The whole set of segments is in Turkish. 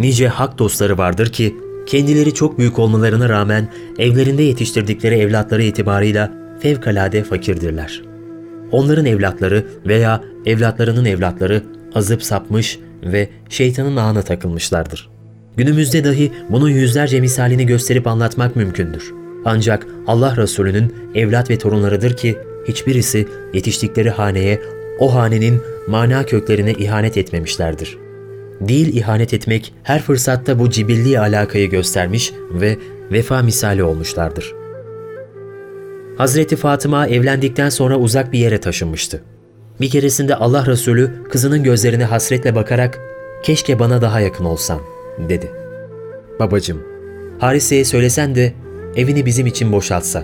Nice hak dostları vardır ki kendileri çok büyük olmalarına rağmen evlerinde yetiştirdikleri evlatları itibarıyla fevkalade fakirdirler. Onların evlatları veya evlatlarının evlatları azıp sapmış ve şeytanın ağına takılmışlardır. Günümüzde dahi bunun yüzlerce misalini gösterip anlatmak mümkündür. Ancak Allah Resulü'nün evlat ve torunlarıdır ki hiçbirisi yetiştikleri haneye, o hanenin mana köklerine ihanet etmemişlerdir. Değil ihanet etmek her fırsatta bu cibilli alakayı göstermiş ve vefa misali olmuşlardır. Hazreti Fatıma evlendikten sonra uzak bir yere taşınmıştı. Bir keresinde Allah Resulü kızının gözlerine hasretle bakarak "Keşke bana daha yakın olsan." dedi. "Babacım, Harise'ye söylesen de evini bizim için boşaltsa.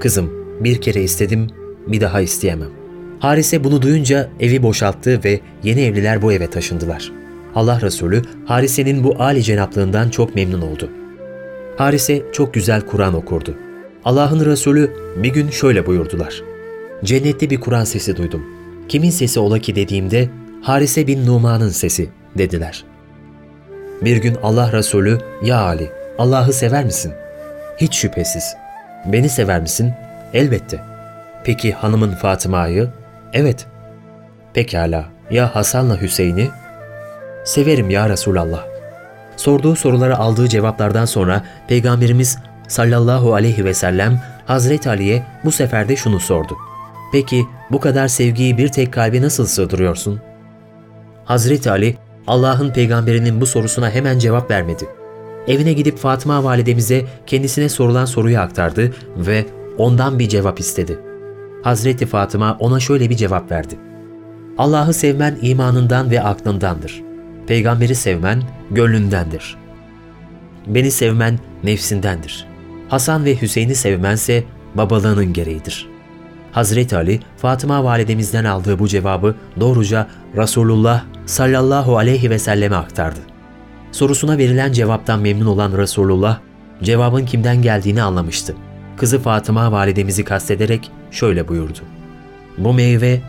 Kızım, bir kere istedim, bir daha isteyemem." Harise bunu duyunca evi boşalttı ve yeni evliler bu eve taşındılar. Allah Resulü Harise'nin bu âli cenaplığından çok memnun oldu. Harise çok güzel Kur'an okurdu. Allah'ın Resulü bir gün şöyle buyurdular. Cennette bir Kur'an sesi duydum. Kimin sesi ola ki dediğimde Harise bin Numan'ın sesi dediler. Bir gün Allah Resulü, ya Ali, Allah'ı sever misin? Hiç şüphesiz. Beni sever misin? Elbette. Peki hanımın Fatıma'yı? Evet. Pekala, ya Hasan'la Hüseyin'i? Severim ya Resulallah. Sorduğu sorulara aldığı cevaplardan sonra Peygamberimiz sallallahu aleyhi ve sellem Hazreti Ali'ye bu sefer de şunu sordu. Peki bu kadar sevgiyi bir tek kalbe nasıl sığdırıyorsun? Hazreti Ali Allah'ın peygamberinin bu sorusuna hemen cevap vermedi. Evine gidip Fatıma validemize kendisine sorulan soruyu aktardı ve ondan bir cevap istedi. Hazreti Fatıma ona şöyle bir cevap verdi. Allah'ı sevmen imanından ve aklındandır. Peygamberi sevmen gönlündendir. Beni sevmen nefsindendir. Hasan ve Hüseyin'i sevmense babalığının gereğidir. Hazreti Ali, Fatıma validemizden aldığı bu cevabı doğruca Resulullah sallallahu aleyhi ve selleme aktardı. Sorusuna verilen cevaptan memnun olan Resulullah, cevabın kimden geldiğini anlamıştı. Kızı Fatıma validemizi kastederek şöyle buyurdu. Bu meyve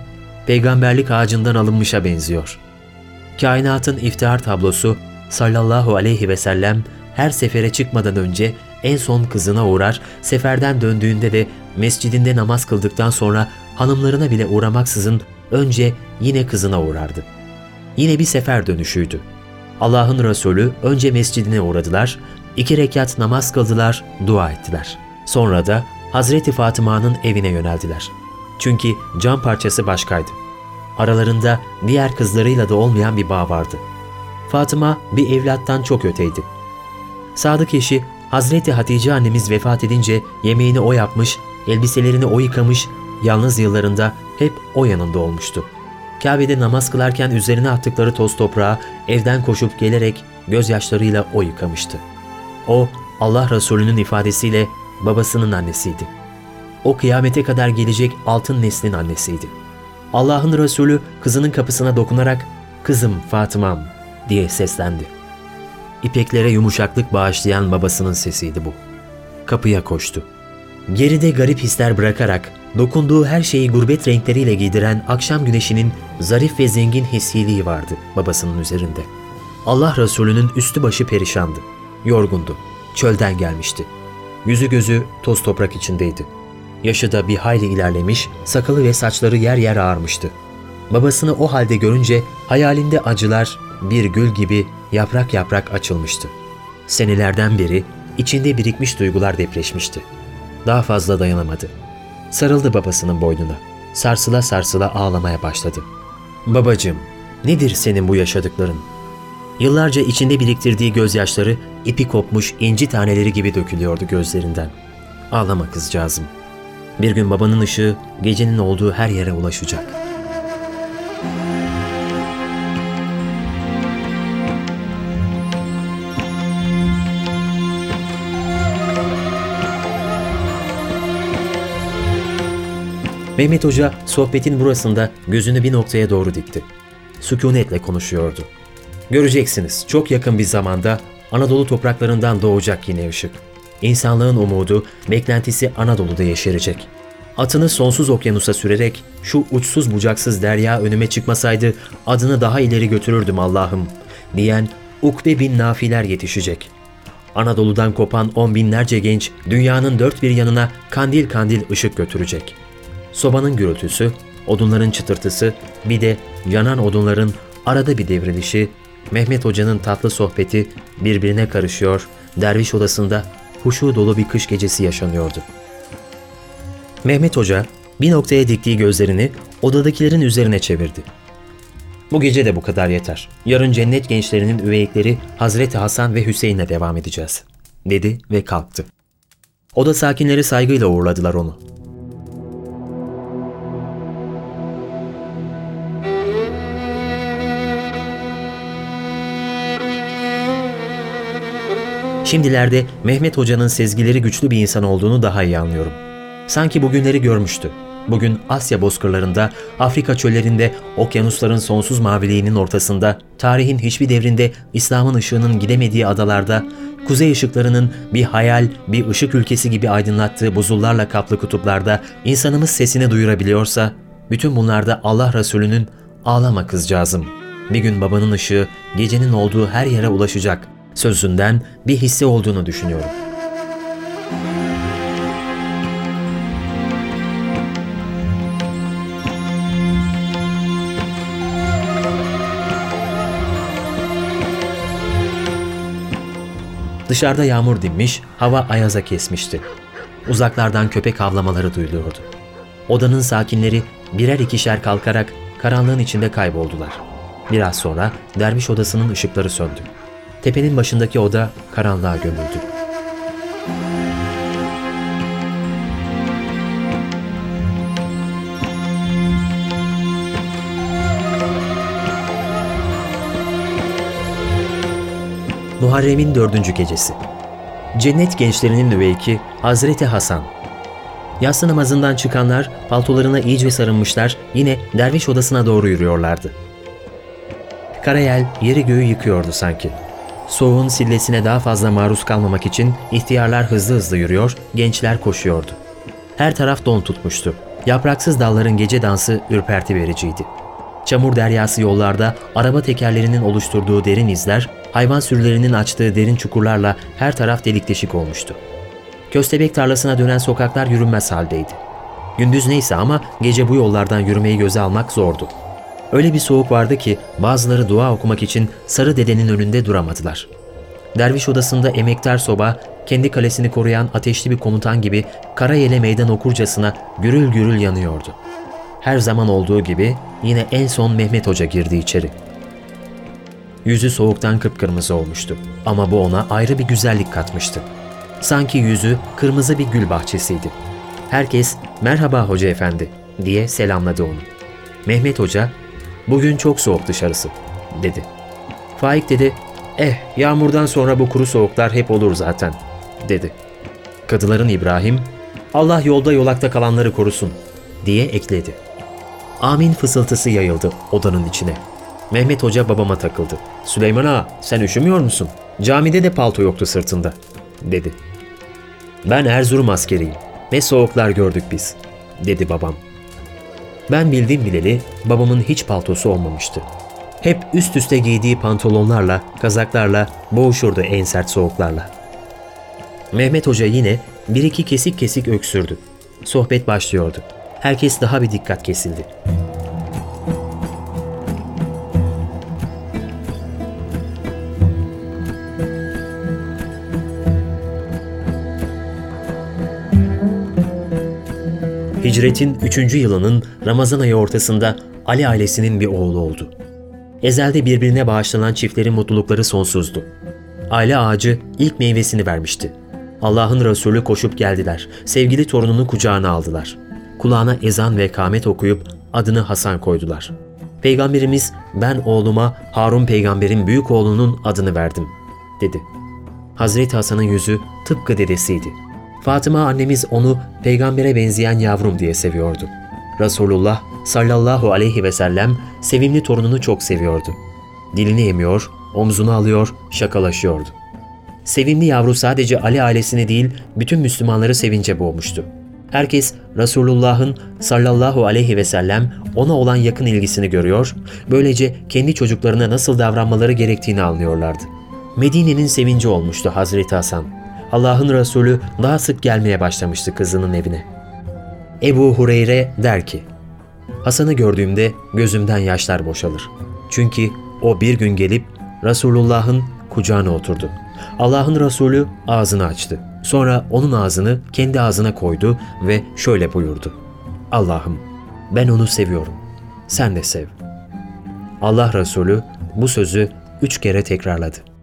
peygamberlik ağacından alınmışa benziyor. Kainatın iftihar tablosu sallallahu aleyhi ve sellem her sefere çıkmadan önce en son kızına uğrar, seferden döndüğünde de mescidinde namaz kıldıktan sonra hanımlarına bile uğramaksızın önce yine kızına uğrardı. Yine bir sefer dönüşüydü. Allah'ın Resulü önce mescidine uğradılar, iki rekat namaz kıldılar, dua ettiler. Sonra da Hazreti Fatıma'nın evine yöneldiler. Çünkü can parçası başkaydı. Aralarında diğer kızlarıyla da olmayan bir bağ vardı. Fatıma bir evlattan çok öteydi. Sadık eşi Hazreti Hatice annemiz vefat edince yemeğini o yapmış, elbiselerini o yıkamış, yalnız yıllarında hep o yanında olmuştu. Kabe'de namaz kılarken üzerine attıkları toz toprağa evden koşup gelerek gözyaşlarıyla o yıkamıştı. O, Allah Resulü'nün ifadesiyle babasının annesiydi. O kıyamete kadar gelecek altın neslin annesiydi. Allah'ın Resulü kızının kapısına dokunarak ''Kızım Fatıma'm'' diye seslendi. İpeklere yumuşaklık bağışlayan babasının sesiydi bu. Kapıya koştu. Geride garip hisler bırakarak dokunduğu her şeyi gurbet renkleriyle giydiren akşam güneşinin zarif ve zengin hissiliği vardı babasının üzerinde. Allah Resulü'nün üstü başı perişandı. Yorgundu. Çölden gelmişti. Yüzü gözü toz toprak içindeydi. Yaşı da bir hayli ilerlemiş, sakalı ve saçları yer yer ağarmıştı. Babasını o halde görünce hayalinde acılar bir gül gibi yaprak yaprak açılmıştı. Senelerden beri içinde birikmiş duygular depreşmişti. Daha fazla dayanamadı. Sarıldı babasının boynuna. Sarsıla sarsıla ağlamaya başladı. Babacığım, nedir senin bu yaşadıkların? Yıllarca içinde biriktirdiği gözyaşları ipi kopmuş inci taneleri gibi dökülüyordu gözlerinden. Ağlama kızcağızım. Bir gün babanın ışığı gecenin olduğu her yere ulaşacak. Mehmet Hoca sohbetin burasında gözünü bir noktaya doğru dikti. Sükunetle konuşuyordu. Göreceksiniz çok yakın bir zamanda Anadolu topraklarından doğacak yine ışık. İnsanlığın umudu, beklentisi Anadolu'da yeşerecek. Atını sonsuz okyanusa sürerek şu uçsuz bucaksız derya önüme çıkmasaydı adını daha ileri götürürdüm Allah'ım diyen Ukbe bin Nafiler yetişecek. Anadolu'dan kopan on binlerce genç dünyanın dört bir yanına kandil kandil ışık götürecek. Sobanın gürültüsü, odunların çıtırtısı, bir de yanan odunların arada bir devrilişi, Mehmet Hoca'nın tatlı sohbeti birbirine karışıyor, derviş odasında huşu dolu bir kış gecesi yaşanıyordu. Mehmet Hoca bir noktaya diktiği gözlerini odadakilerin üzerine çevirdi. Bu gece de bu kadar yeter. Yarın cennet gençlerinin üveyikleri Hazreti Hasan ve Hüseyin'le devam edeceğiz, dedi ve kalktı. Oda sakinleri saygıyla uğurladılar onu. Şimdilerde Mehmet Hoca'nın sezgileri güçlü bir insan olduğunu daha iyi anlıyorum. Sanki bugünleri görmüştü. Bugün Asya bozkırlarında, Afrika çöllerinde, okyanusların sonsuz maviliğinin ortasında, tarihin hiçbir devrinde İslam'ın ışığının gidemediği adalarda, kuzey ışıklarının bir hayal, bir ışık ülkesi gibi aydınlattığı buzullarla kaplı kutuplarda insanımız sesini duyurabiliyorsa, bütün bunlarda Allah Resulü'nün ağlama kızcağızım. Bir gün babanın ışığı gecenin olduğu her yere ulaşacak sözünden bir hisse olduğunu düşünüyorum. Dışarıda yağmur dinmiş, hava ayaza kesmişti. Uzaklardan köpek havlamaları duyuluyordu. Odanın sakinleri birer ikişer kalkarak karanlığın içinde kayboldular. Biraz sonra derviş odasının ışıkları söndü. Tepenin başındaki oda karanlığa gömüldü. Muharrem'in dördüncü gecesi. Cennet gençlerinin üveyki Hazreti Hasan. Yatsı namazından çıkanlar paltolarına iyice sarılmışlar yine derviş odasına doğru yürüyorlardı. Karayel yeri göğü yıkıyordu sanki. Soğuğun sillesine daha fazla maruz kalmamak için ihtiyarlar hızlı hızlı yürüyor, gençler koşuyordu. Her taraf don tutmuştu. Yapraksız dalların gece dansı ürperti vericiydi. Çamur deryası yollarda araba tekerlerinin oluşturduğu derin izler, hayvan sürülerinin açtığı derin çukurlarla her taraf delik deşik olmuştu. Köstebek tarlasına dönen sokaklar yürünmez haldeydi. Gündüz neyse ama gece bu yollardan yürümeyi göze almak zordu. Öyle bir soğuk vardı ki bazıları dua okumak için Sarı Dede'nin önünde duramadılar. Derviş odasında emektar soba, kendi kalesini koruyan ateşli bir komutan gibi Karayel'e meydan okurcasına gürül gürül yanıyordu. Her zaman olduğu gibi yine en son Mehmet Hoca girdi içeri. Yüzü soğuktan kıpkırmızı olmuştu ama bu ona ayrı bir güzellik katmıştı. Sanki yüzü kırmızı bir gül bahçesiydi. Herkes merhaba hoca efendi diye selamladı onu. Mehmet Hoca Bugün çok soğuk dışarısı, dedi. Faik dedi, eh yağmurdan sonra bu kuru soğuklar hep olur zaten, dedi. Kadıların İbrahim, Allah yolda yolakta kalanları korusun, diye ekledi. Amin fısıltısı yayıldı odanın içine. Mehmet Hoca babama takıldı. Süleyman ağa sen üşümüyor musun? Camide de palto yoktu sırtında, dedi. Ben Erzurum askeriyim. Ne soğuklar gördük biz, dedi babam. Ben bildim bileli babamın hiç paltosu olmamıştı. Hep üst üste giydiği pantolonlarla, kazaklarla boğuşurdu en sert soğuklarla. Mehmet Hoca yine bir iki kesik kesik öksürdü. Sohbet başlıyordu. Herkes daha bir dikkat kesildi. Hicretin 3. yılının Ramazan ayı ortasında Ali ailesinin bir oğlu oldu. Ezelde birbirine bağışlanan çiftlerin mutlulukları sonsuzdu. Aile ağacı ilk meyvesini vermişti. Allah'ın Resulü koşup geldiler. Sevgili torununu kucağına aldılar. Kulağına ezan ve kamet okuyup adını Hasan koydular. Peygamberimiz ben oğluma Harun peygamberin büyük oğlunun adını verdim dedi. Hazreti Hasan'ın yüzü tıpkı dedesiydi. Fatıma annemiz onu peygambere benzeyen yavrum diye seviyordu. Resulullah sallallahu aleyhi ve sellem sevimli torununu çok seviyordu. Dilini emiyor, omzunu alıyor, şakalaşıyordu. Sevimli yavru sadece Ali ailesini değil, bütün Müslümanları sevince boğmuştu. Herkes Resulullah'ın sallallahu aleyhi ve sellem ona olan yakın ilgisini görüyor, böylece kendi çocuklarına nasıl davranmaları gerektiğini anlıyorlardı. Medine'nin sevinci olmuştu Hazreti Hasan. Allah'ın Resulü daha sık gelmeye başlamıştı kızının evine. Ebu Hureyre der ki, Hasan'ı gördüğümde gözümden yaşlar boşalır. Çünkü o bir gün gelip Resulullah'ın kucağına oturdu. Allah'ın Resulü ağzını açtı. Sonra onun ağzını kendi ağzına koydu ve şöyle buyurdu. Allah'ım ben onu seviyorum. Sen de sev. Allah Resulü bu sözü üç kere tekrarladı.